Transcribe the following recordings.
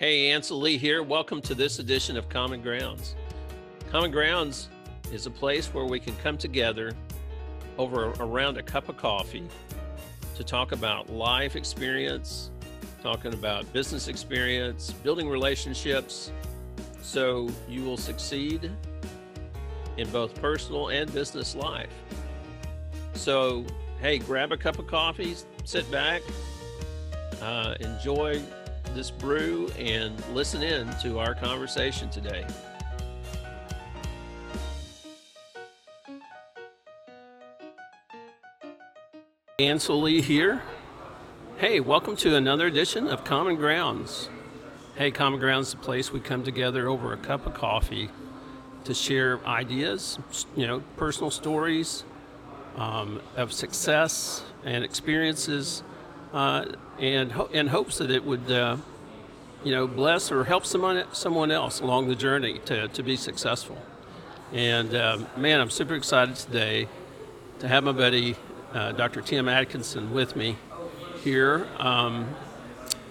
Hey, Ansel Lee here. Welcome to this edition of Common Grounds. Common Grounds is a place where we can come together over around a cup of coffee to talk about life experience, talking about business experience, building relationships, so you will succeed in both personal and business life. So, hey, grab a cup of coffee, sit back, uh, enjoy this brew, and listen in to our conversation today. Ansel Lee here. Hey, welcome to another edition of Common Grounds. Hey, Common Grounds is a place we come together over a cup of coffee to share ideas, you know, personal stories um, of success and experiences, uh, and ho- in hopes that it would, uh, you know, bless or help someone someone else along the journey to, to be successful. And um, man, I'm super excited today to have my buddy uh, Dr. Tim Atkinson with me here. Um,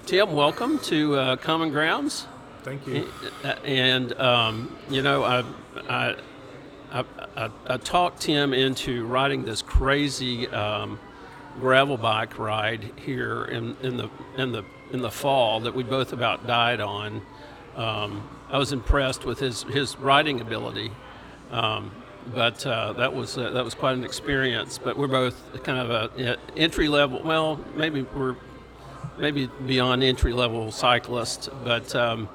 Tim, welcome to uh, Common Grounds. Thank you. And um, you know, I, I, I, I, I talked Tim into writing this crazy um, gravel bike ride here in, in the in the in the fall that we both about died on. Um, I was impressed with his his riding ability. Um, but uh, that was uh, that was quite an experience. But we're both kind of a, entry level. Well, maybe we're maybe beyond entry level cyclists, but um,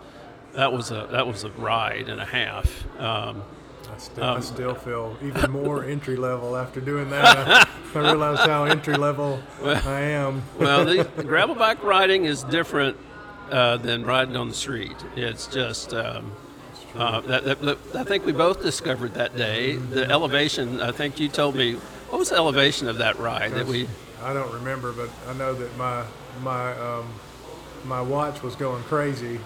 that was a that was a ride and a half. I, still, um, I still feel even more entry level after doing that. I, I realized how entry level well, I am. well, the, the, gravel bike riding is different uh, than riding on the street. It's just um, uh, that, that, that, I think we both discovered that day. The elevation, I think you told me, what was the elevation of that ride that we? I don't remember, but I know that my my um, my watch was going crazy,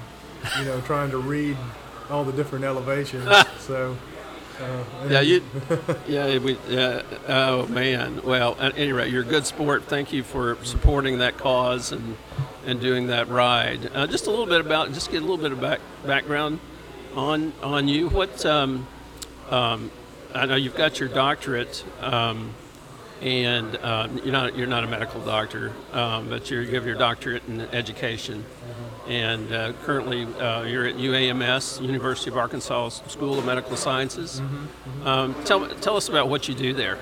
you know, trying to read all the different elevations. so. Uh, yeah, you. yeah, we. Yeah. Oh man. Well, at any rate, you're a good sport. Thank you for supporting that cause and and doing that ride. Uh, just a little bit about, just get a little bit of back, background on on you. What um, um, I know you've got your doctorate, um, and uh, you're not you're not a medical doctor, um, but you have your doctorate in education, mm-hmm. And uh, currently uh, you're at UAMS, University of Arkansas School of Medical Sciences. Mm-hmm. Mm-hmm. Um, tell tell us about what you do there.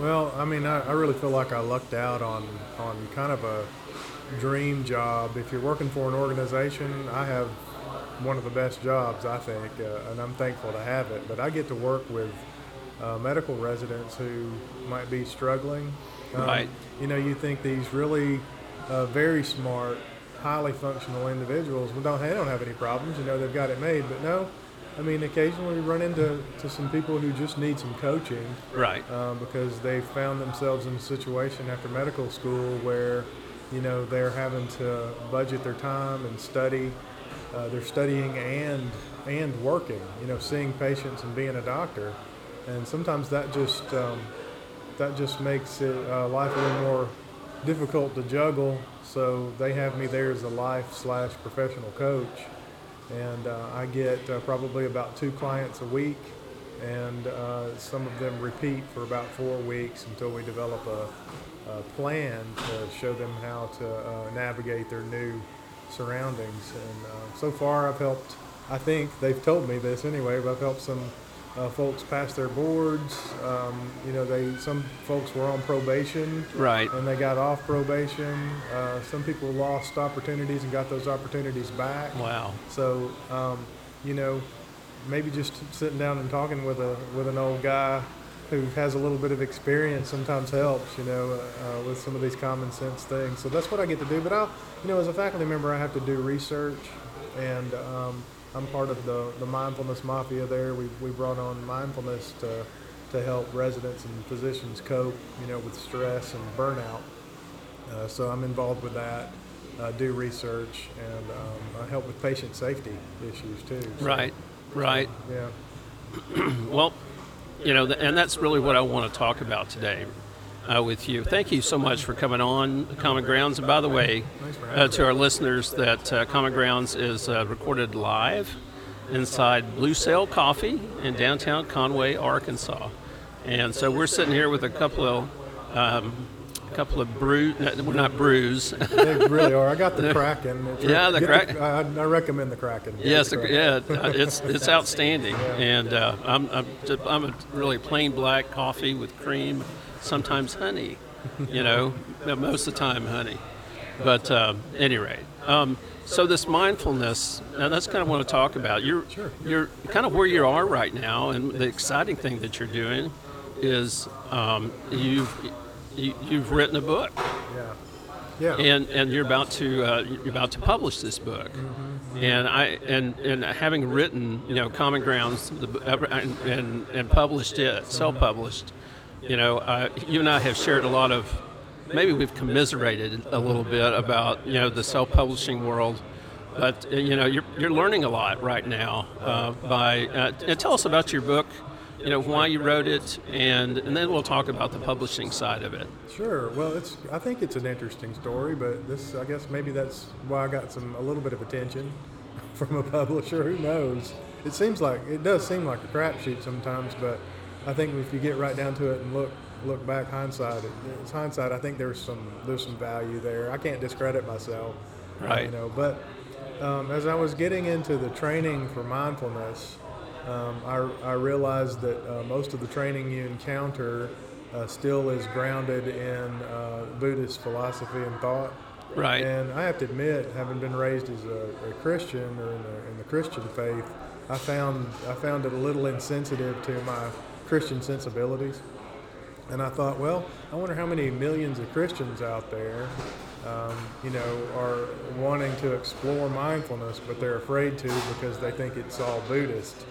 Well, I mean, I, I really feel like I lucked out on on kind of a dream job. If you're working for an organization, I have one of the best jobs, I think, uh, and I'm thankful to have it. But I get to work with uh, medical residents who might be struggling. Um, right. You know, you think these really uh, very smart, highly functional individuals well, don't they don't have any problems. You know, they've got it made. But no, I mean, occasionally we run into to some people who just need some coaching. Right. Um, because they found themselves in a situation after medical school where, you know, they're having to budget their time and study uh, they're studying and and working. You know, seeing patients and being a doctor, and sometimes that just um, that just makes it uh, life a little more difficult to juggle. So they have me there as a life slash professional coach, and uh, I get uh, probably about two clients a week, and uh, some of them repeat for about four weeks until we develop a, a plan to show them how to uh, navigate their new surroundings. And uh, so far, I've helped. I think they've told me this anyway. But I've helped some uh, folks passed their boards. Um, you know, they some folks were on probation, right, and they got off probation. Uh, some people lost opportunities and got those opportunities back. Wow. So, um, you know, maybe just sitting down and talking with a with an old guy who has a little bit of experience sometimes helps, you know, uh, with some of these common sense things. So that's what I get to do. But I, you know, as a faculty member, I have to do research, and um, I'm part of the, the mindfulness mafia there. We, we brought on mindfulness to, to help residents and physicians cope, you know, with stress and burnout. Uh, so I'm involved with that. Uh, do research and um, I help with patient safety issues too. So, right, right. So, yeah. well, you know, and that's really what I want to talk about today. Uh, with you. Thank you so much for coming on Common Grounds. And by the way, uh, to our listeners, that uh, Common Grounds is uh, recorded live inside Blue Sail Coffee in downtown Conway, Arkansas. And so we're sitting here with a couple of um, a couple of brew, well, not brews. They really are. I got the Kraken. It's Yeah, the Kraken. I, I recommend the Kraken. Get yes, the the- Kraken. yeah, uh, it's it's outstanding, and uh, I'm I'm, just, I'm a really plain black coffee with cream, sometimes honey, you know, most of the time honey. But um, any rate, um, so this mindfulness, and that's kind of what I want to talk about. You're Sure. you're kind of where you are right now, and the exciting thing that you're doing is um, you've you, you've written a book, Yeah. Yeah. and and you're about to uh, you're about to publish this book. And I and and having written you know Common Grounds the, uh, and, and and published it self-published, you know uh, you and I have shared a lot of maybe we've commiserated a little bit about you know the self-publishing world. But uh, you know you're, you're learning a lot right now uh, by uh, tell us about your book, you know why you wrote it, and and then we'll talk about the publishing side of it. Sure. Well, it's. I think it's an interesting story, but this, I guess, maybe that's why I got some a little bit of attention from a publisher. Who knows? It seems like it does seem like a crapshoot sometimes, but I think if you get right down to it and look look back hindsight, it's hindsight. I think there's some there's some value there. I can't discredit myself, Right. You know, but um, as I was getting into the training for mindfulness, um, I, I realized that uh, most of the training you encounter uh, still is grounded in uh, Buddhist philosophy and thought. Right. And I have to admit, having been raised as a, a Christian or in the, in the Christian faith, I found I found it a little insensitive to my Christian sensibilities. And I thought, well, I wonder how many millions of Christians out there, um, you know, are wanting to explore mindfulness, but they're afraid to because they think it's all Buddhist.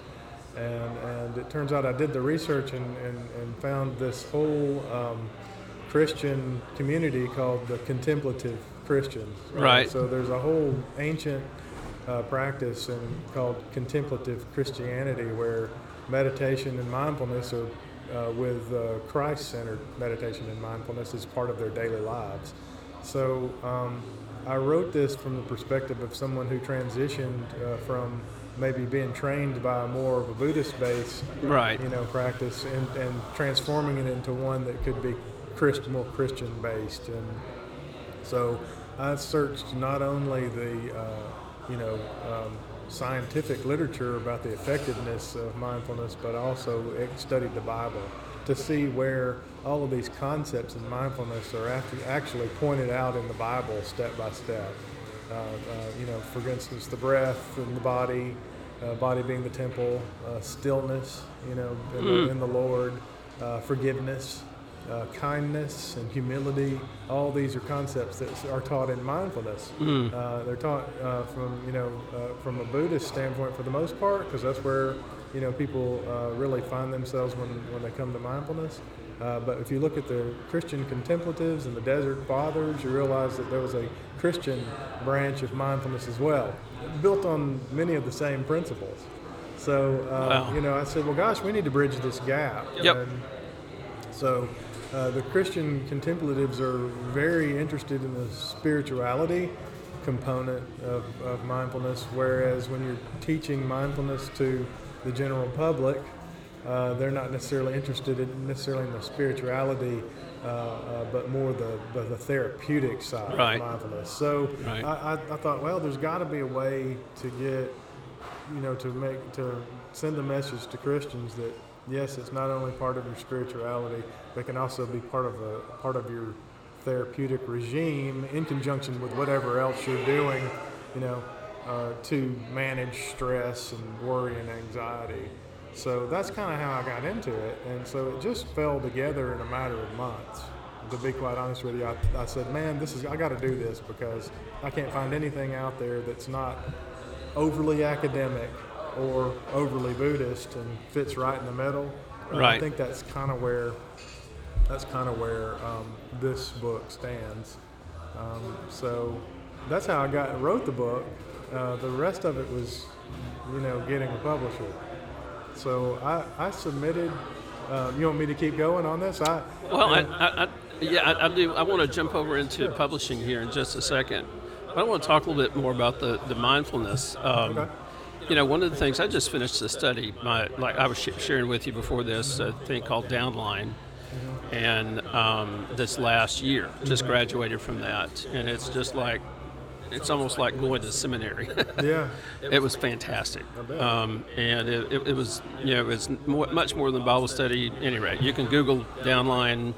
And, and it turns out I did the research and, and, and found this whole um, Christian community called the contemplative Christians. Right. So there's a whole ancient uh, practice in, called contemplative Christianity where meditation and mindfulness are uh, with uh, Christ-centered meditation and mindfulness as part of their daily lives. So um, I wrote this from the perspective of someone who transitioned uh, from maybe being trained by more of a Buddhist-based Right. you know, practice and, and transforming it into one that could be Christ, more Christian based. And so I searched not only the, uh, you know, um, scientific literature about the effectiveness of mindfulness, but also studied the Bible to see where all of these concepts in mindfulness are actually pointed out in the Bible step by step. Uh, uh, you know, for instance, the breath and the body, uh, body being the temple, uh, stillness, you know, in, the, in the Lord, uh, forgiveness, uh, kindness, and humility. All these are concepts that are taught in mindfulness. Uh, they're taught uh, from, you know, uh, from a Buddhist standpoint for the most part, because that's where, you know, people uh, really find themselves when, when they come to mindfulness. Uh, but if you look at the Christian contemplatives and the Desert Fathers, you realize that there was a Christian branch of mindfulness as well, built on many of the same principles. So, Wow. you know, I said, well, gosh, we need to bridge this gap. Yep. And so, uh, the Christian contemplatives are very interested in the spirituality component of, of mindfulness, whereas when you're teaching mindfulness to the general public, uh, they're not necessarily interested in necessarily in the spirituality, uh, uh, but more the, the, the therapeutic side Right. of mindfulness. So Right. I, I, I thought, well, there's got to be a way to get, you know, to make to send a message to Christians that yes, it's not only part of your spirituality, but it can also be part of a part of your therapeutic regime in conjunction with whatever else you're doing, you know, uh, to manage stress and worry and anxiety. So that's kind of how I got into it, and so it just fell together in a matter of months. To be quite honest with you, I, I said, "Man, this is I got to do this because I can't find anything out there that's not overly academic or overly Buddhist and fits right in the middle." And I think that's kind of where that's kind of where um, this book stands. Um, so that's how I got wrote the book. Uh, the rest of it was, you know, getting a publisher. So I, I submitted. Uh, you want me to keep going on this? I Well, I, uh, I, I, yeah, I, I do. I want to jump over into publishing here in just a second. But I want to talk a little bit more about the, the mindfulness. Um, Okay. You know, one of the things I just finished the study, my like I was sharing with you before this, a thing called Downline, and um, this last year just graduated from that, and it's just like it's almost like going to seminary. Yeah. it was fantastic, um, and it, it, it was you know it was more, much more than Bible study. At any rate, you can Google Downline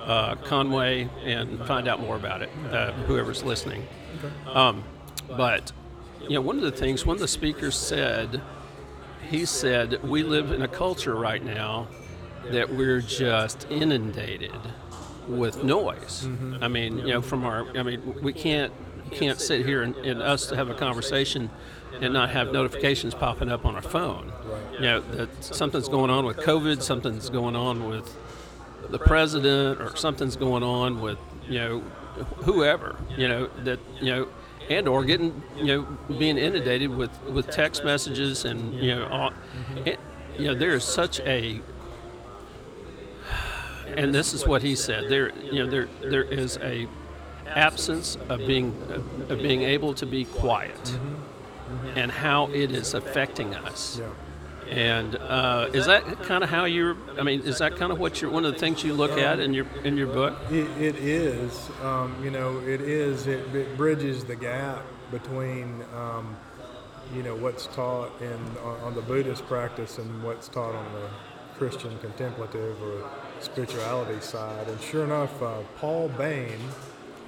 uh, Conway and find out more about it. Uh, whoever's listening, um, but you know one of the things one of the speakers said, he said we live in a culture right now that we're just inundated with noise. Mm-hmm. I mean, you know, from our, I mean, we can't can't sit here and, and us to have a conversation and not have notifications popping up on our phone. You know, that something's going on with COVID, something's going on with the president, or something's going on with you know whoever. You know that you know. And or getting, you know, being inundated with, with text messages and you know, all, it, you know, there is such a and this is what he said. There, you know, there there is a absence of being of being able to be quiet, mm-hmm. Mm-hmm. and how it is affecting us. And uh, is that kind of how you're? I mean, is that kind of what you're? One of the things you look at in your in your book? It, it is, um, you know, it is. It, it bridges the gap between, um, you know, what's taught in on, on the Buddhist practice and what's taught on the Christian contemplative or spirituality side. And sure enough, uh, Paul Bain,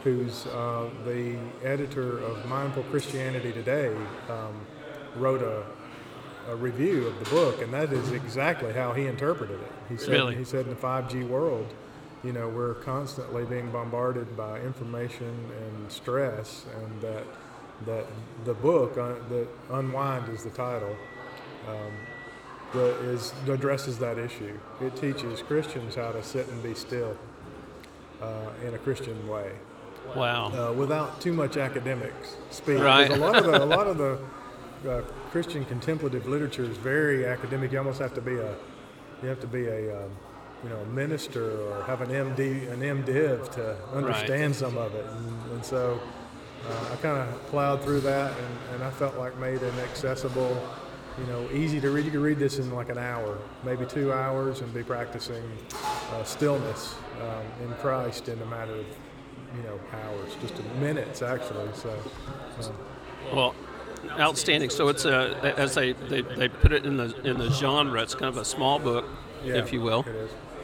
who's uh, the editor of Mindful Christianity Today, um, wrote a a review of the book, and that is exactly how he interpreted it. He said, Really? he said in the 5G world, you know, we're constantly being bombarded by information and stress, and that that the book, uh, that Unwind is the title, um, the, is addresses that issue. It teaches Christians how to sit and be still uh, in a Christian way Wow. uh, without too much academic speak. Right. Because a lot of the, a lot of the uh, Christian contemplative literature is very academic. You almost have to be a you have to be a um, you know a minister or have an MD an MDiv to understand some of it. And, and so uh, I kind of plowed through that, and, and I felt like made an accessible. You know, easy to read. You could read this in like an hour, maybe two hours, and be practicing uh, stillness um, in Christ in a matter of you know hours, just minutes actually. So, um, Well, outstanding. So it's a as they, they, they put it in the in the genre. It's kind of a small book, yeah, if you will.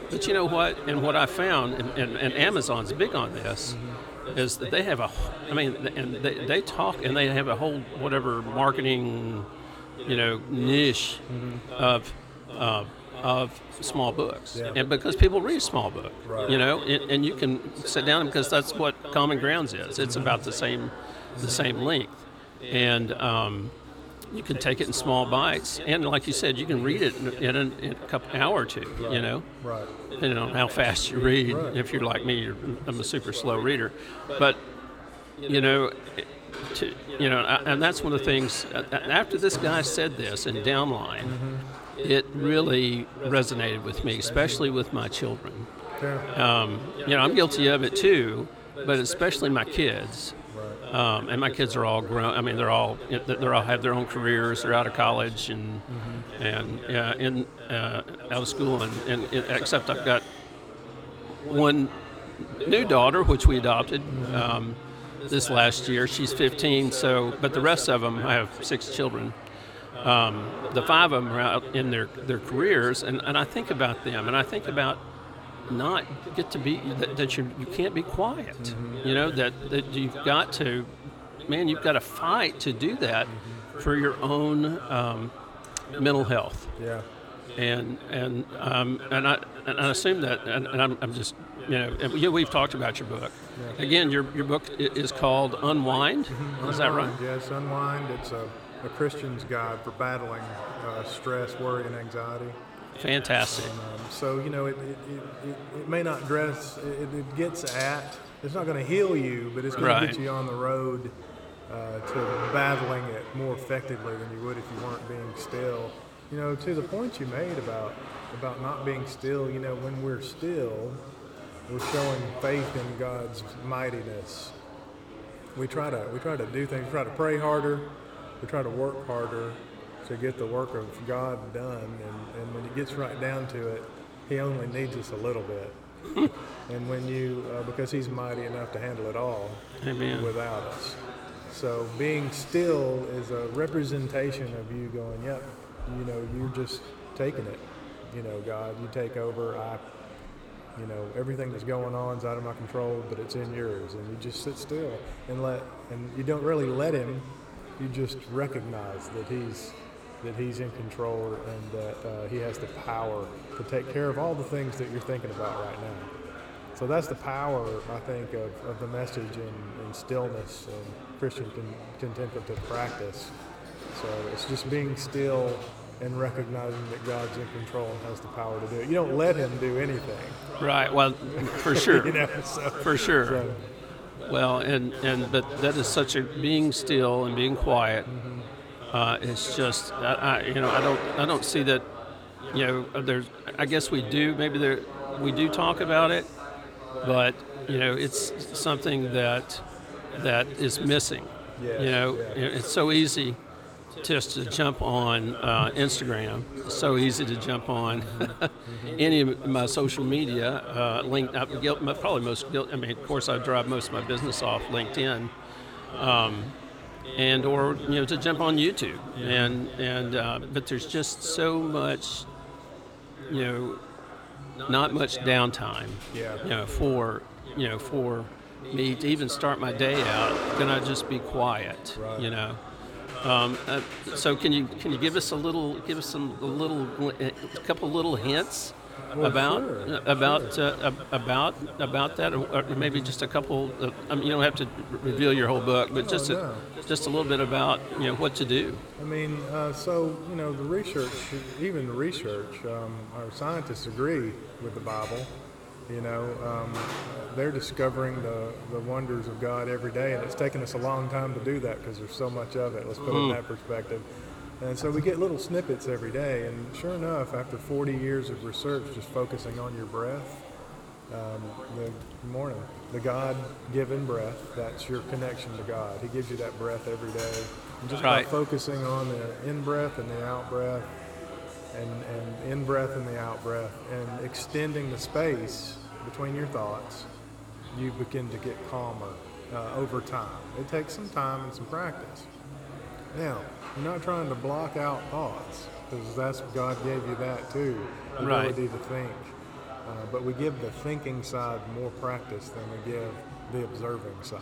But you know what? And what I found, and, and, and Amazon's big on this, is that they have a, I mean, and they, they talk and they have a whole whatever marketing, you know, niche of, uh, of small books. Yeah. And because people read small book, Right. you know, and, and you can sit down because that's what Common Grounds is. It's about the same, the same length, and. Um, you can take it in small bites, and like you said, you can read it in, in, a, in a couple hour or two. You know, Right. depending on how fast you read. Right. If you're like me, you're, I'm a super slow reader. But you know, to, you know, and that's one of the things. After this guy said this in Downline, it really resonated with me, especially with my children. Um, you know, I'm guilty of it too, but especially my kids. Um, and my kids are all grown. I mean, they're all they're all have their own careers. They're out of college and and yeah, in uh, out of school. And, and and except I've got one new daughter, which we adopted um, this last year. She's 15. So, but the rest of them, I have six children. Um, the five of them are out in their their careers, and, and I think about them, and I think about not get to be that, that you you can't be quiet. You know that that you've got to, man, you've got to fight to do that for your own um, mental health. Yeah. And and um, and I and I assume that, and, and I'm, I'm just you know, and we- we've talked about your book. Again, your your book is called Unwind. Is that right? Yes, Unwind. It's a, a Christian's guide for battling uh, stress, worry, and anxiety. Fantastic. Um, so you know, it, it, it, it, may not dress. It, it gets at. It's not going to heal you, but it's going Right. to get you on the road uh, to battling it more effectively than you would if you weren't being still. You know, to the point you made about about not being still. You know, when we're still, we're showing faith in God's mightiness. We try to we try to do things. We try to pray harder. We try to work harder to get the work of God done. And, and when it gets right down to it, He only needs us a little bit. and when you, uh, because He's mighty enough to handle it all Amen. without us. So being still is a representation of you going, yep, you know, you're just taking it. You know, God, you take over. I, you know, everything that's going on is out of my control, but it's in yours. And you just sit still and let, and you don't really let Him. You just recognize that He's that he's in control and that uh, he has the power to take care of all the things that you're thinking about right now. So that's the power, I think, of, of the message and, and stillness and Christian con- contemplative practice. So it's just being still and recognizing that God's in control and has the power to do it. You don't let Him do anything. Right. Well, for sure. you know, so, For sure. so, Well, and and but that is such a being still and being quiet. Uh, it's just I, I, you know I don't I don't see that you know there's I guess we do maybe there we do talk about it, but you know it's something that that is missing. Yes, you know yeah. it's so easy just to jump on uh, Instagram. It's so easy to jump on any of my social media. Uh, link, I, probably most. I mean, of course, I drive most of my business off LinkedIn, um, and or you know to jump on YouTube. And and uh, but there's just so much, you know, not much downtime. Yeah. You know, for you know for me to even start my day out, can I just be quiet? Right. You know. Um, uh, so can you can you give us a little give us some a little a couple little hints Well, about sure, about uh, about about that or, maybe just a couple of, I mean you don't have to reveal your whole book but just a, just a little bit about you know what to do I mean, uh, so you know, the research, even the research, um, our scientists agree with the Bible. You know, um, they're discovering the, the wonders of God every day, and it's taken us a long time to do that because there's so much of it. Let's put it in that perspective. And so we get little snippets every day, and sure enough, after 40 years of research just focusing on your breath, um, the morning, the God-given breath, that's your connection to God. He gives you that breath every day. And just Right. by focusing on the in-breath and the out-breath, and, and in-breath and the out-breath, and extending the space between your thoughts, you begin to get calmer uh, over time. It takes some time and some practice. Now, you're not trying to block out thoughts, because that's God gave you that too, the Right. ability to think. Uh, but we give the thinking side more practice than we give the observing side.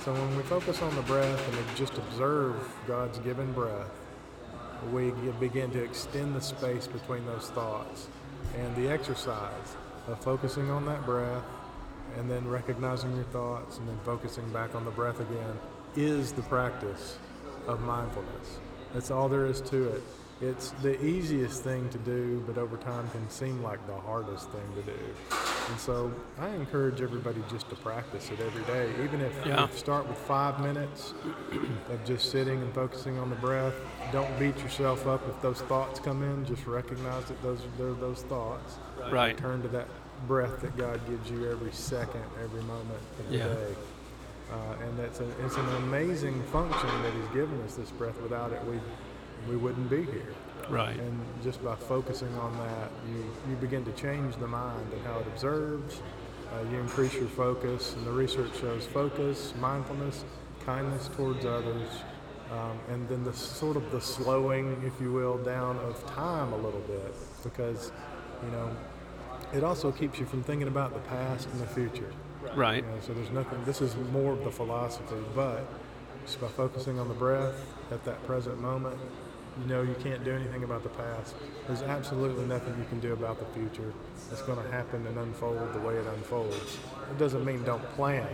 So when we focus on the breath and we just observe God's given breath, we begin to extend the space between those thoughts. And the exercise of focusing on that breath and then recognizing your thoughts and then focusing back on the breath again is the practice of mindfulness. That's all there is to it. It's the easiest thing to do, but over time can seem like the hardest thing to do. And so I encourage everybody just to practice it every day, even if Yeah. you start with five minutes of just sitting and focusing on the breath. Don't beat yourself up if those thoughts come in. Just recognize that those they're those thoughts. right Turn to that breath that God gives you every second, every moment of the Yeah. day. Uh, and that's a, it's an amazing function that He's given us. This breath, without it, we we wouldn't be here. right And just by focusing on that, you, you begin to change the mind and how it observes. Uh, you increase your focus, and the research shows focus, mindfulness, kindness towards others, um, and then the sort of the slowing, if you will, down of time a little bit, because you know it also keeps you from thinking about the past and the future. Right You know, so there's nothing. This is more of the philosophy, but just by focusing on the breath at that present moment, you know you can't do anything about the past. There's absolutely nothing you can do about the future. It's going to happen and unfold the way it unfolds. It doesn't mean don't plan,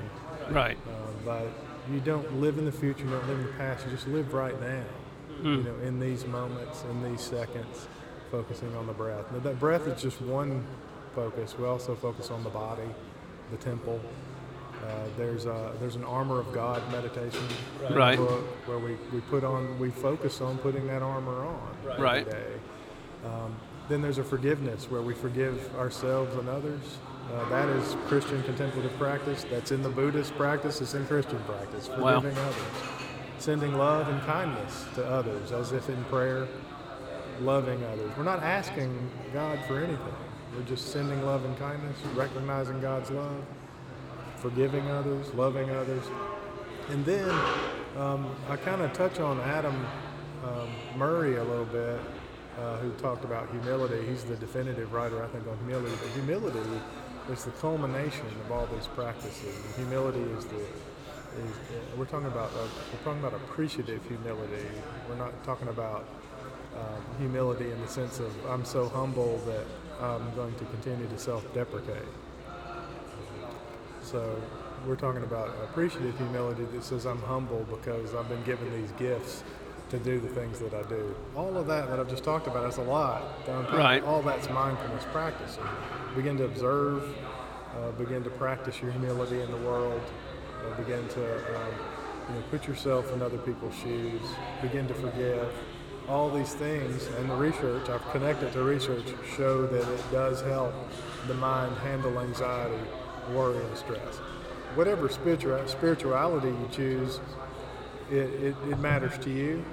right uh, but you don't live in the future. You don't live in the past. You just live right now. You know, in these moments, in these seconds, focusing on the breath. Now, that breath is just one focus. We also focus on the body, the temple. Uh, there's a, there's an armor of God meditation Right. book where we, we put on we focus on putting that armor on every Right. day. Um, then there's a forgiveness where we forgive ourselves and others, Uh, that is Christian contemplative practice. That's in the Buddhist practice. It's in Christian practice. Wow. Forgiving others, sending love and kindness to others, as if in prayer, loving others. We're not asking God for anything. We're just sending love and kindness, recognizing God's love, forgiving others, loving others. And then um, I kind of touch on Adam um, Murray a little bit, uh, who talked about humility. He's the definitive writer, I think, on humility. But humility is the culmination of all these practices. And humility is the is, uh, we're talking about uh, we're talking about appreciative humility. We're not talking about um, humility in the sense of I'm so humble that I'm going to continue to self-deprecate. So we're talking about appreciative humility that says I'm humble because I've been given these gifts to do the things that I do. All of that that I've just talked about, that's a lot. Right. All that's mindfulness practice. Begin to observe, uh, begin to practice your humility in the world, uh, begin to um, you know, put yourself in other people's shoes, begin to forgive. All these things, and the research, I've connected to research, show that it does help the mind handle anxiety, worry, and stress. Whatever spirituality you choose, it, it, it matters to you.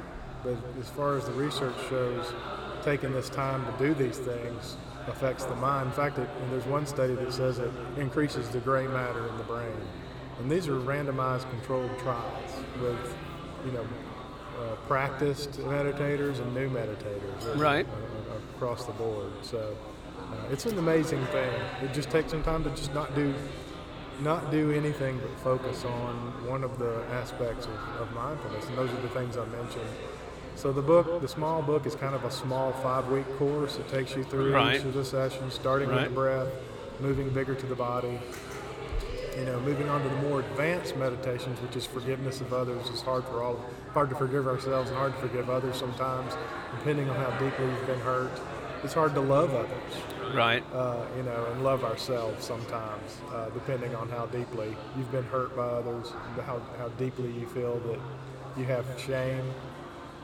But as far as the research shows, taking this time to do these things affects the mind. In fact, it, there's one study that says it increases the gray matter in the brain. And these are randomized controlled trials with, you know, uh, practiced meditators and new meditators Right. uh, across the board. So uh, it's an amazing thing. It just takes some time to just not do not do anything but focus on one of the aspects of, of mindfulness, and those are the things I mentioned. So the book, the small book, is kind of a small five-week course. It takes you through Right. each of the sessions, starting with the breath, moving bigger to the body. You know, moving on to the more advanced meditations, which is forgiveness of others, is hard for all, hard to forgive ourselves and hard to forgive others sometimes, depending on how deeply we've been hurt. It's hard to love others Right. uh, you know, and love ourselves sometimes, uh, depending on how deeply you've been hurt by others, how, how deeply you feel that you have shame.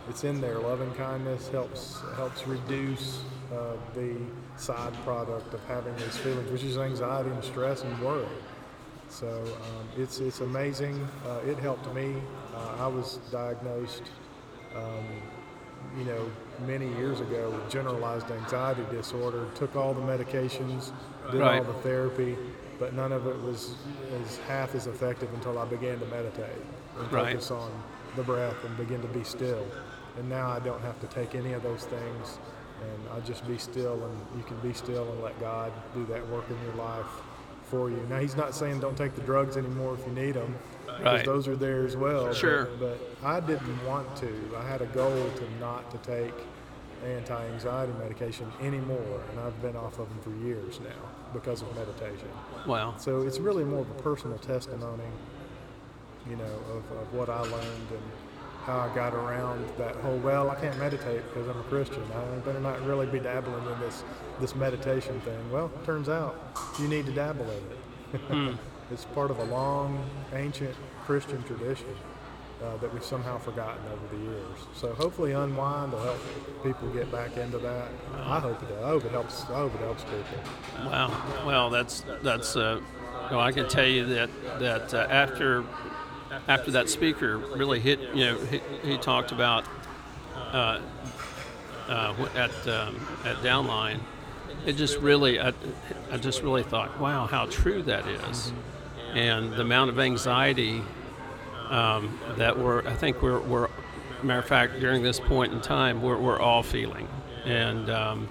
It's in there. Loving kindness helps helps reduce uh, the side product of having these feelings, which is anxiety and stress and worry. So um, it's it's amazing. Uh, it helped me. Uh, I was diagnosed um, you know, many years ago with generalized anxiety disorder, took all the medications, did Right. all the therapy, but none of it was as half as effective until I began to meditate and Right. focus on the breath and begin to be still. And now I don't have to take any of those things and I just be still and you can be still and let God do that work in your life for you. Now he's not saying don't take the drugs anymore if you need them. Because Right. those are there as well. Sure. But, but I didn't want to. I had a goal to not to take anti-anxiety medication anymore, and I've been off of them for years now because of meditation. Wow. So it's really more of a personal testimony, you know, of, of what I learned and how I got around that whole. Well, I can't meditate because I'm a Christian. I better not really be dabbling in this this meditation thing. Well, turns out you need to dabble in it. Hmm. it's part of a long, ancient Christian tradition. Uh, that we've somehow forgotten over the years. So hopefully, unwind will help people get back into that. I hope it does. I hope it helps. I hope it helps people. Wow. Well, that's that's. Uh, I can tell you that that uh, after after that speaker really hit, you know, he, he talked about uh, uh, at um, at Downline. It just really, I, I just really thought, wow, how true that is, and the amount of anxiety um, that we're, I think we're, we're, matter of fact, during this point in time, we're, we're all feeling, and um,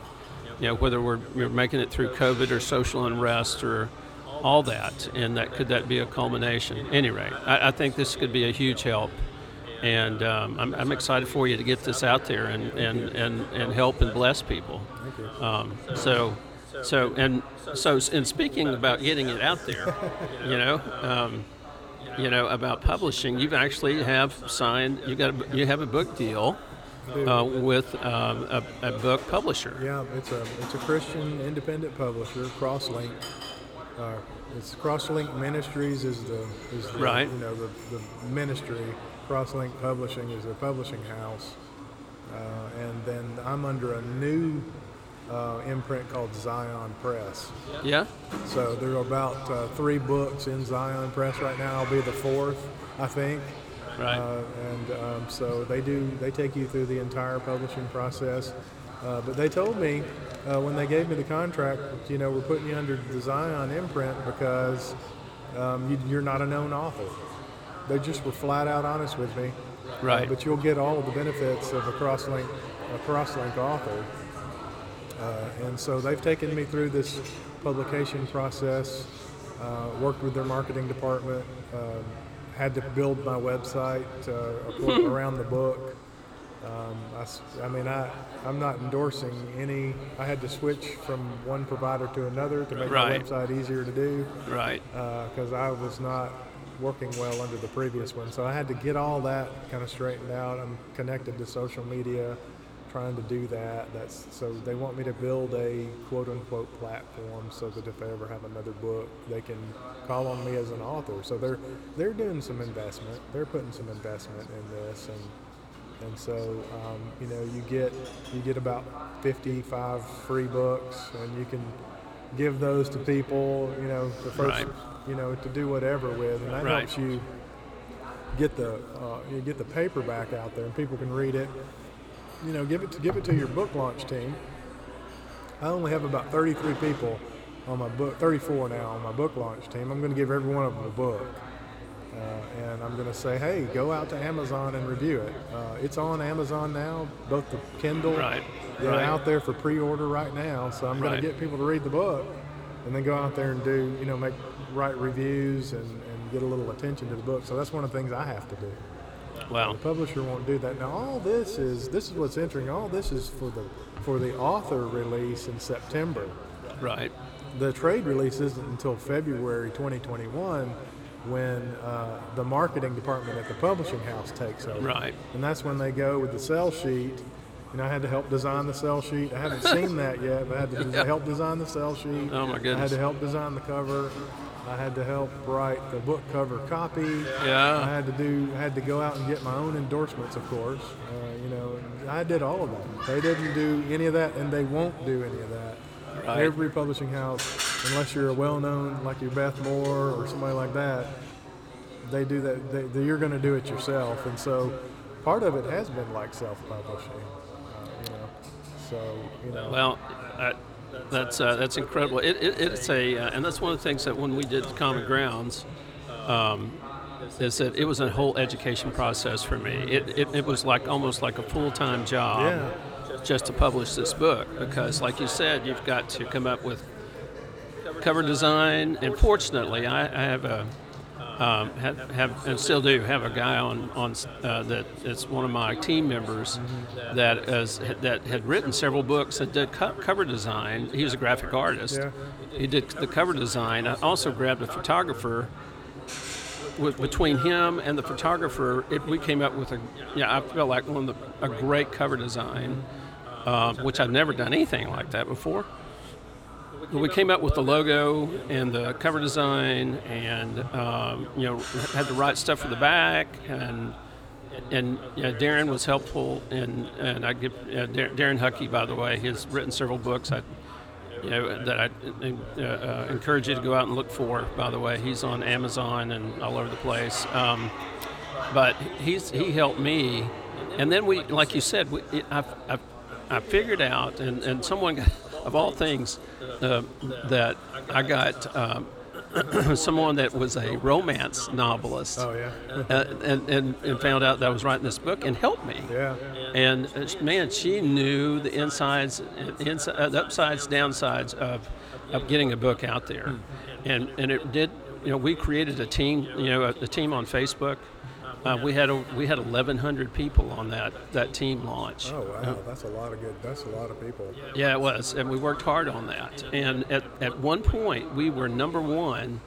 you know, whether we're, we're making it through COVID or social unrest or all that, and that could that be a culmination? Any rate, I, I think this could be a huge help, and um, I'm, I'm excited for you to get this out there and, and, and, and help and bless people. Um, so, so and so, and speaking about getting it out there, you know, um, you know about publishing, you actually have signed. You got a, you have a book deal uh, with um, a, a book publisher. Yeah, it's a it's a Christian independent publisher, Crosslink. Uh, it's Crosslink Ministries is the is the, Right. you know the, the ministry. Crosslink Publishing is a publishing house, uh, and then I'm under a new uh, imprint called Zion Press. Yeah. So there are about uh, three books in Zion Press right now. I'll be the fourth, I think. Right. Uh, and um, so they do. They take you through the entire publishing process. Uh, but they told me uh, when they gave me the contract, you know, we're putting you under the Zion imprint because um, you, you're not a known author. They just were flat out honest with me. Uh, Right. but you'll get all of the benefits of a crosslink, a crosslink author. Uh, and so they've taken me through this publication process, uh, worked with their marketing department, um, had to build my website uh, around the book. Um, I, I mean, I, I'm not endorsing any. I had to switch from one provider to another to make Right. my website easier to do Right. because I was not working well under the previous one. So I had to get all that kind of straightened out. I'm connected to social media, trying to do that. That's so they want me to build a quote unquote platform so that if they ever have another book, they can call on me as an author. So they're they're doing some investment. They're putting some investment in this and. And so, um, you know, you get you get about 55 free books, and you can give those to people. You know, the first, Right. you know, to do whatever with, and that Right. helps you get the uh, you get the paperback out there, and people can read it. You know, give it to give it to your book launch team. I only have about 33 people on my book, 34 now on my book launch team. I'm going to give every one of them a book. Uh, and I'm going to say, hey, go out to Amazon and review it. Uh, it's on Amazon now, both the Kindle. Right, They're right. out there for pre-order right now, so I'm going Right. to get people to read the book, and then go out there and do, you know, make write reviews and, and get a little attention to the book. So that's one of the things I have to do. Wow. The publisher won't do that. Now all this is this is what's interesting. All this is for the for the author release in September. Right. The trade release isn't until February 2021 when uh, the marketing department at the publishing house takes over. Right. And that's when they go with the sell sheet. You know, I had to help design the sell sheet. I haven't seen that yet, but I had to des- help design the sell sheet. Oh, my goodness! I had to help design the cover. I had to help write the book cover copy. Yeah. I had to do. I had to go out and get my own endorsements, of course. Uh, you know, I did all of that. They didn't do any of that, and they won't do any of that. Right. Every publishing house, unless you're a well-known like your Beth Moore or somebody like that, they do that. They, they, you're going to do it yourself, and so part of it has been like self-publishing. So you know. Well, uh, that's uh, that's incredible. It, it, it's a, uh, and that's one of the things that when we did Common Grounds, um, is that it was a whole education process for me. It, it, it was like almost like a full time job, Yeah. just to publish this book because, like you said, you've got to come up with cover design. And fortunately, I, I have a um, have, have and still do have a guy on on uh, that is one of my team members that is that had written several books and did co- cover design. He was a graphic artist. Yeah. He did the cover design. I also grabbed a photographer. With, between him and the photographer, it, we came up with a yeah. I felt like one of the, a great cover design, um, which I've never done anything like that before. We came up with the logo and the cover design, and um, you know had the right stuff for the back, and and Darren was helpful, and and I give uh, Darren Huckey, by the way, he's written several books. I you know that I uh, uh, encourage you to go out and look for. By the way, he's on Amazon and all over the place. Um, but he's he helped me, and then we, like you said, we, I've, I've, I figured out, and, and someone, of all things, uh, that I got um, someone that was a romance novelist, Oh yeah. uh, and, and and found out that I was writing this book and helped me. yeah. And uh, man, she knew the insides, inside, uh, the upsides, downsides of, of getting a book out there, and and it did. You know, we created a team. You know, a, a team on Facebook. Uh, we had a, we had 1,100 people on that that team launch. Oh wow, that's a lot of good. That's a lot of people. Yeah, it was, and we worked hard on that. And at, at one point, we were number one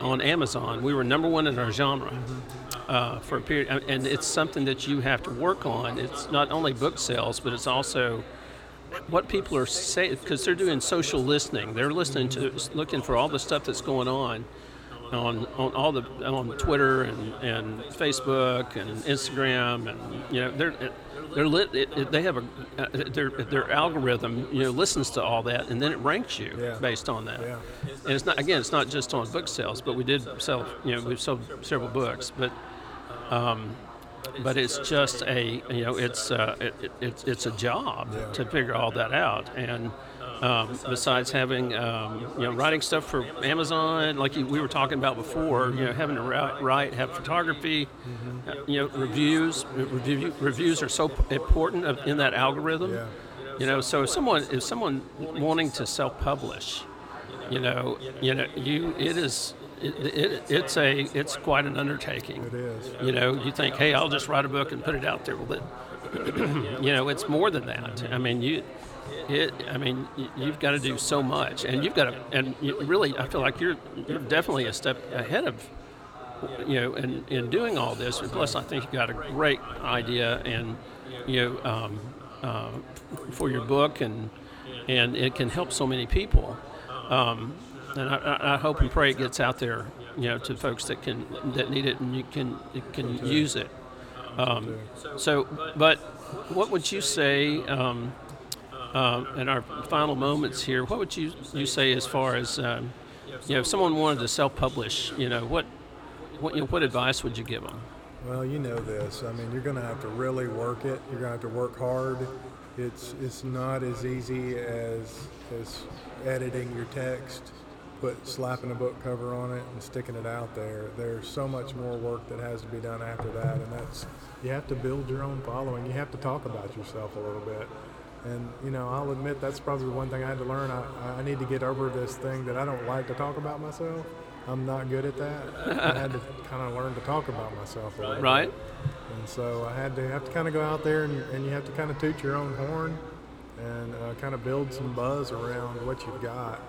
on Amazon. We were number one in our genre uh, for a period, and it's something that you have to work on. It's not only book sales, but it's also what people are saying because they're doing social listening. They're listening to, looking for all the stuff that's going on. On on all the on Twitter and, and Facebook and Instagram and you know they're they're lit. It, it, they have a uh, their their algorithm you know listens to all that and then it ranks you Yeah. based on that. Yeah. And it's not again it's not just on book sales, but we did sell you know we've sold several books, but um, but it's just a you know it's uh, it, it, it's it's a job Yeah. to figure all that out and. Um, besides having, um, you know, writing stuff for Amazon, like you, we were talking about before, you know, having to write, write have photography, uh, you know, reviews. Review, reviews are so important in that algorithm. Yeah. You know, so if someone if someone wanting to self-publish, you know, you know, you it is it, it, it's a it's quite an undertaking. It is. You know, you think, hey, I'll just write a book and put it out there. Well, you know, it's more than that. I mean, you, it. I mean, you've got to do so much, and you've got to, and really, I feel like you're you're definitely a step ahead of, you know, in, in doing all this. And plus, I think you've got a great idea, and you know, um, uh, for your book, and and it can help so many people. Um, and I- I, hope and pray it gets out there, you know, to folks that can that need it and you can can use it. Um, so, but what would you say uh, in our final moments here? What would you you say as far as um, you know, if someone wanted to self-publish, you know, what what you know, what advice would you give them? Well, you know this. I mean, you're going to have to really work it. You're going to have to work hard. It's it's not as easy as as editing your text, put slapping a book cover on it and sticking it out there. There's so much more work that has to be done after that, and that's you have to build your own following. You have to talk about yourself a little bit. And you know, I'll admit that's probably one thing I had to learn. I, I need to get over this thing that I don't like to talk about myself. I'm not good at that. I had to kind of learn to talk about myself a little bit. Right? And so I had to have to kind of go out there and, and you have to kind of toot your own horn and uh, kind of build some buzz around what you've got.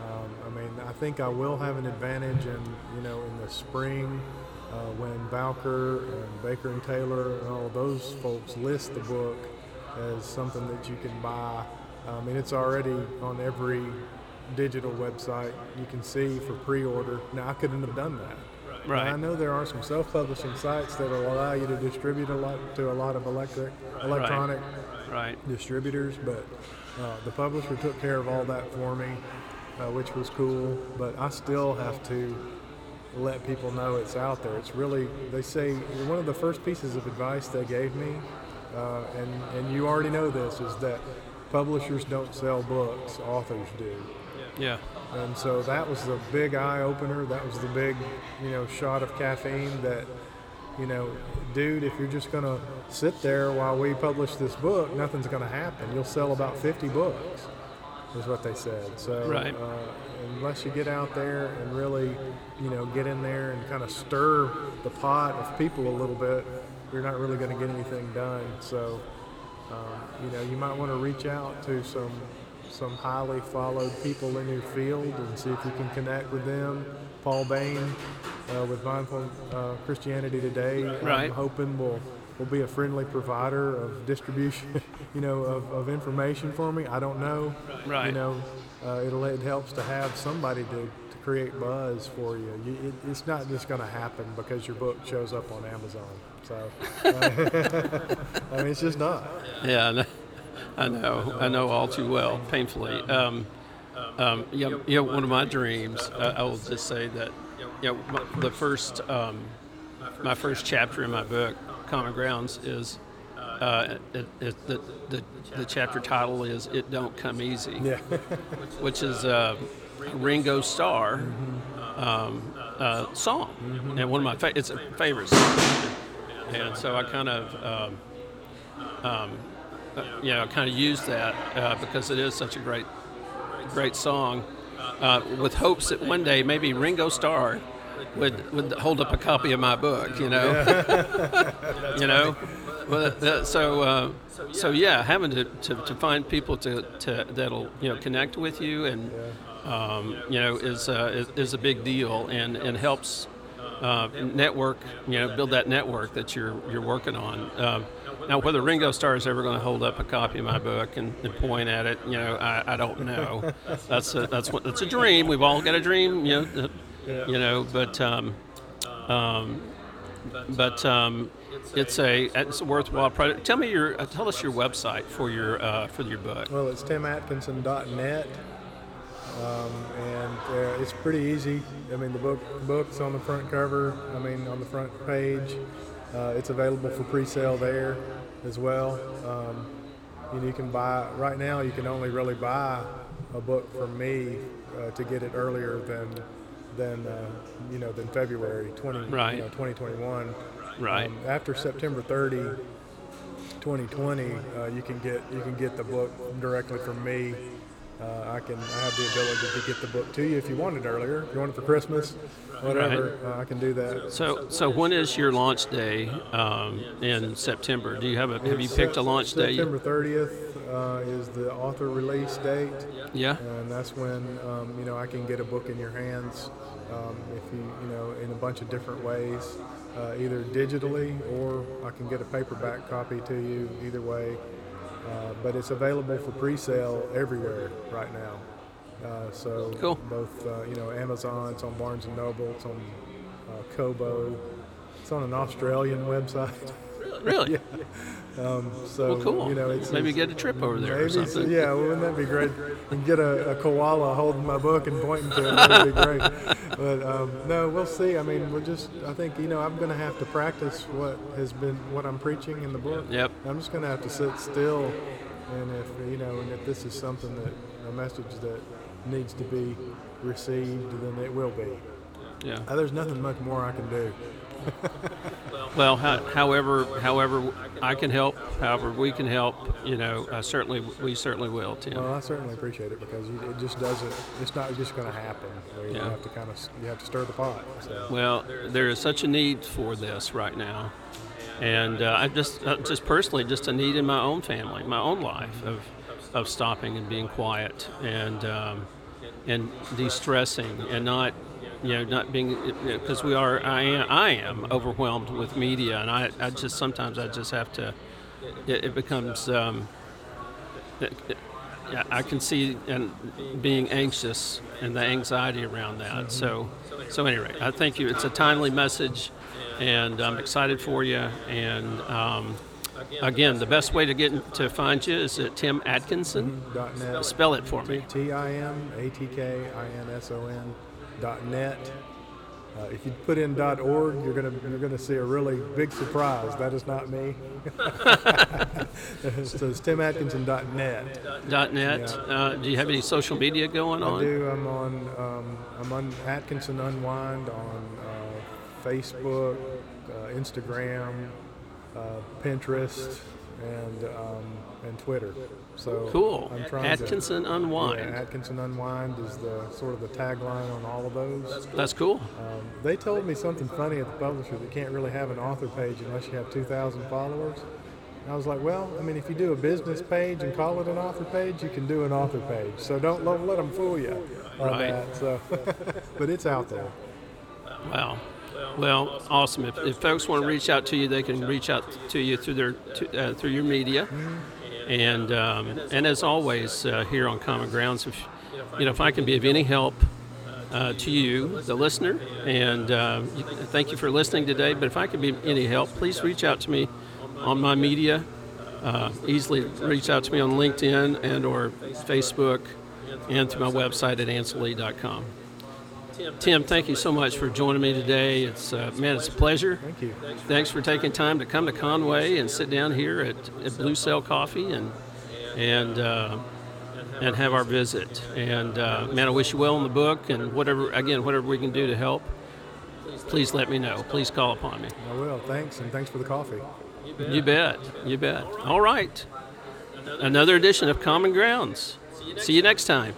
Um, I mean, I think I will have an advantage in you know in the spring uh, when Valker and Baker and Taylor and all those folks list the book as something that you can buy. I mean, it's already on every digital website you can see for pre-order. Now I couldn't have done that. Right. I know there are some self-publishing sites that will allow you to distribute a lot to a lot of electric, electronic Right. distributors, but uh, the publisher took care of all that for me, uh, which was cool. But I still have to let people know it's out there. It's really they say one of the first pieces of advice they gave me, uh, and and you already know this is that publishers don't sell books, authors do. Yeah. And so that was the big eye opener. That was the big, you know, shot of caffeine that, you know, dude, if you're just going to sit there while we publish this book, nothing's going to happen. You'll sell about 50 books, is what they said. So Right. uh, unless you get out there and really, you know, get in there and kind of stir the pot of people a little bit, you're not really going to get anything done. So, um, you know, you might want to reach out to some some highly followed people in your field and see if you can connect with them. Paul Bain uh, with Mindful uh, Christianity Today, Right. I'm hoping will will be a friendly provider of distribution, you know, of, of information for me. I don't know, Right. You know, uh, it'll it helps to have somebody to create buzz for you. you it, it's not just going to happen because your book shows up on Amazon. So, I mean, it's just not. Yeah, I know- I know. I know all too well, painfully. Um, um, know, you know, one of my dreams, uh, I will just say that, you know, my, the first, um, my first chapter in my book, Common Grounds, is uh, it, it, the, the, the chapter title is "It Don't Come Easy," Yeah. which is uh, Ringo Starr um, uh, song, and one of my fa- it's a favorite song, and so I kind of. Um, um, uh, you know, kind of used that uh, because it is such a great, great song. Uh, with hopes that one day maybe Ringo Starr would would hold up a copy of my book. You know, you know. Well, uh, so uh, so yeah, having to, to, to find people to, to that'll you know connect with you and um, you know is, uh, is is a big deal and and helps uh, network, you know, build that network that you're you're working on. Um, now, whether Ringo Starr is ever going to hold up a copy of my book and, and point at it, you know, I, I don't know. That's a, that's what that's a dream. We've all got a dream, you know. You know, but um, um, but um, it's a it's a worthwhile project. Tell me your uh, tell us your website for your uh, for your book. Well, it's timatkinson.net, um, and uh, it's pretty easy. I mean, the book book's on the front cover. I mean, on the front page. Uh, it's available for pre-sale there as well. Um, you, you can buy right now. You can only really buy a book from me uh, to get it earlier than than uh, you know than February 20 Right. you know, 2021. Right. Um, after September 30, 2020, uh, you can get you can get the book directly from me. Uh, I can I have the ability to get the book to you if you want it earlier. If you want it for Christmas, whatever, uh, I can do that. So so when is your launch day um, in September? Do you have a have you It's picked a launch day? September 30th uh, is the author release date, Yeah. and that's when um, you know I can get a book in your hands. Um, if you you know in a bunch of different ways, uh, either digitally or I can get a paperback copy to you. Either way, uh, but it's available for pre-sale everywhere right now. Uh, so Cool. both uh, you know Amazon, it's on Barnes and Noble, it's on uh, Kobo, it's on an Australian website. Really? Um, so Well, cool. you know, it's Maybe it's- get a trip over there or Maybe, so- something. yeah, wouldn't that be great? And get a, a koala holding my book and pointing to it. That would be great. But um, no, we'll see. I mean, we'll just. I think you know, I'm going to have to practice what has been what I'm preaching in the book. Yep. I'm just going to have to sit still, and if you know, and if this is something that a message that needs to be received, then it will be. Yeah. Uh, there's nothing much more I can do. Well, ho- however, however I can help, however we can help, you know, uh, certainly we certainly will, Tim. Well, I certainly appreciate it because it just doesn't. It's not just going to happen. You Yeah. have to kind of you have to stir the pot. So. Well, there is such a need for this right now, and uh, I just, uh, just personally, just a need in my own family, my own life of, of stopping and being quiet and um, and de-stressing and not, you know, not being because we are, I am, I am overwhelmed with media, and I, I just sometimes I just have to, it, it becomes. Um, it- it- yeah, I can see and being anxious and the anxiety around that. So, so anyway, I thank you. It's a timely message, and I'm excited for you. And um, again, the best way to get to find you is at Tim Atkinson. Dot. Spell it for me. T I M A T K I N S O N. Dot net. Uh, if you put in dot org, you're gonna you're gonna see a really big surprise. That is not me. so it's Tim Atkinson. Dot net. Dot net. Uh, do you have any social media going on? I do. I'm on. Um, I'm on Atkinson Unwind on uh, Facebook, uh, Instagram, uh, Pinterest, and um, and Twitter. So Cool. I'm trying Atkinson to, Unwind. Yeah, Atkinson Unwind is the sort of the tagline on all of those. That's cool. Um, they told me something funny at the publisher that can't really have an author page unless you have 2,000 followers. I was like, well, I mean, if you do a business page and call it an author page, you can do an author page. So don't let, let them fool you on Right. that. So, but it's out there. Wow. Well, awesome. If, if folks want to reach out to you, they can reach out to you through their to, uh, through your media. And um, and as always, uh, here on Common Grounds, if you know if I can be of any help uh, to you, the listener, and uh, thank you for listening today. But if I can be of any help, please reach out to me on my media. Uh, easily reach out to me on LinkedIn and or Facebook, and through my website at ansley.com. Tim, thank you so much for joining me today. It's uh, man, it's a pleasure. Thank you. Thanks for taking time to come to Conway and sit down here at, at Blue Sail Coffee and and uh, and have our visit. And uh, man, I wish you well in the book and whatever again whatever we can do to help. Please let me know. Please call upon me. I will. Thanks, and thanks for the coffee. You bet. You bet. All right. Another edition of Common Grounds. See you next time.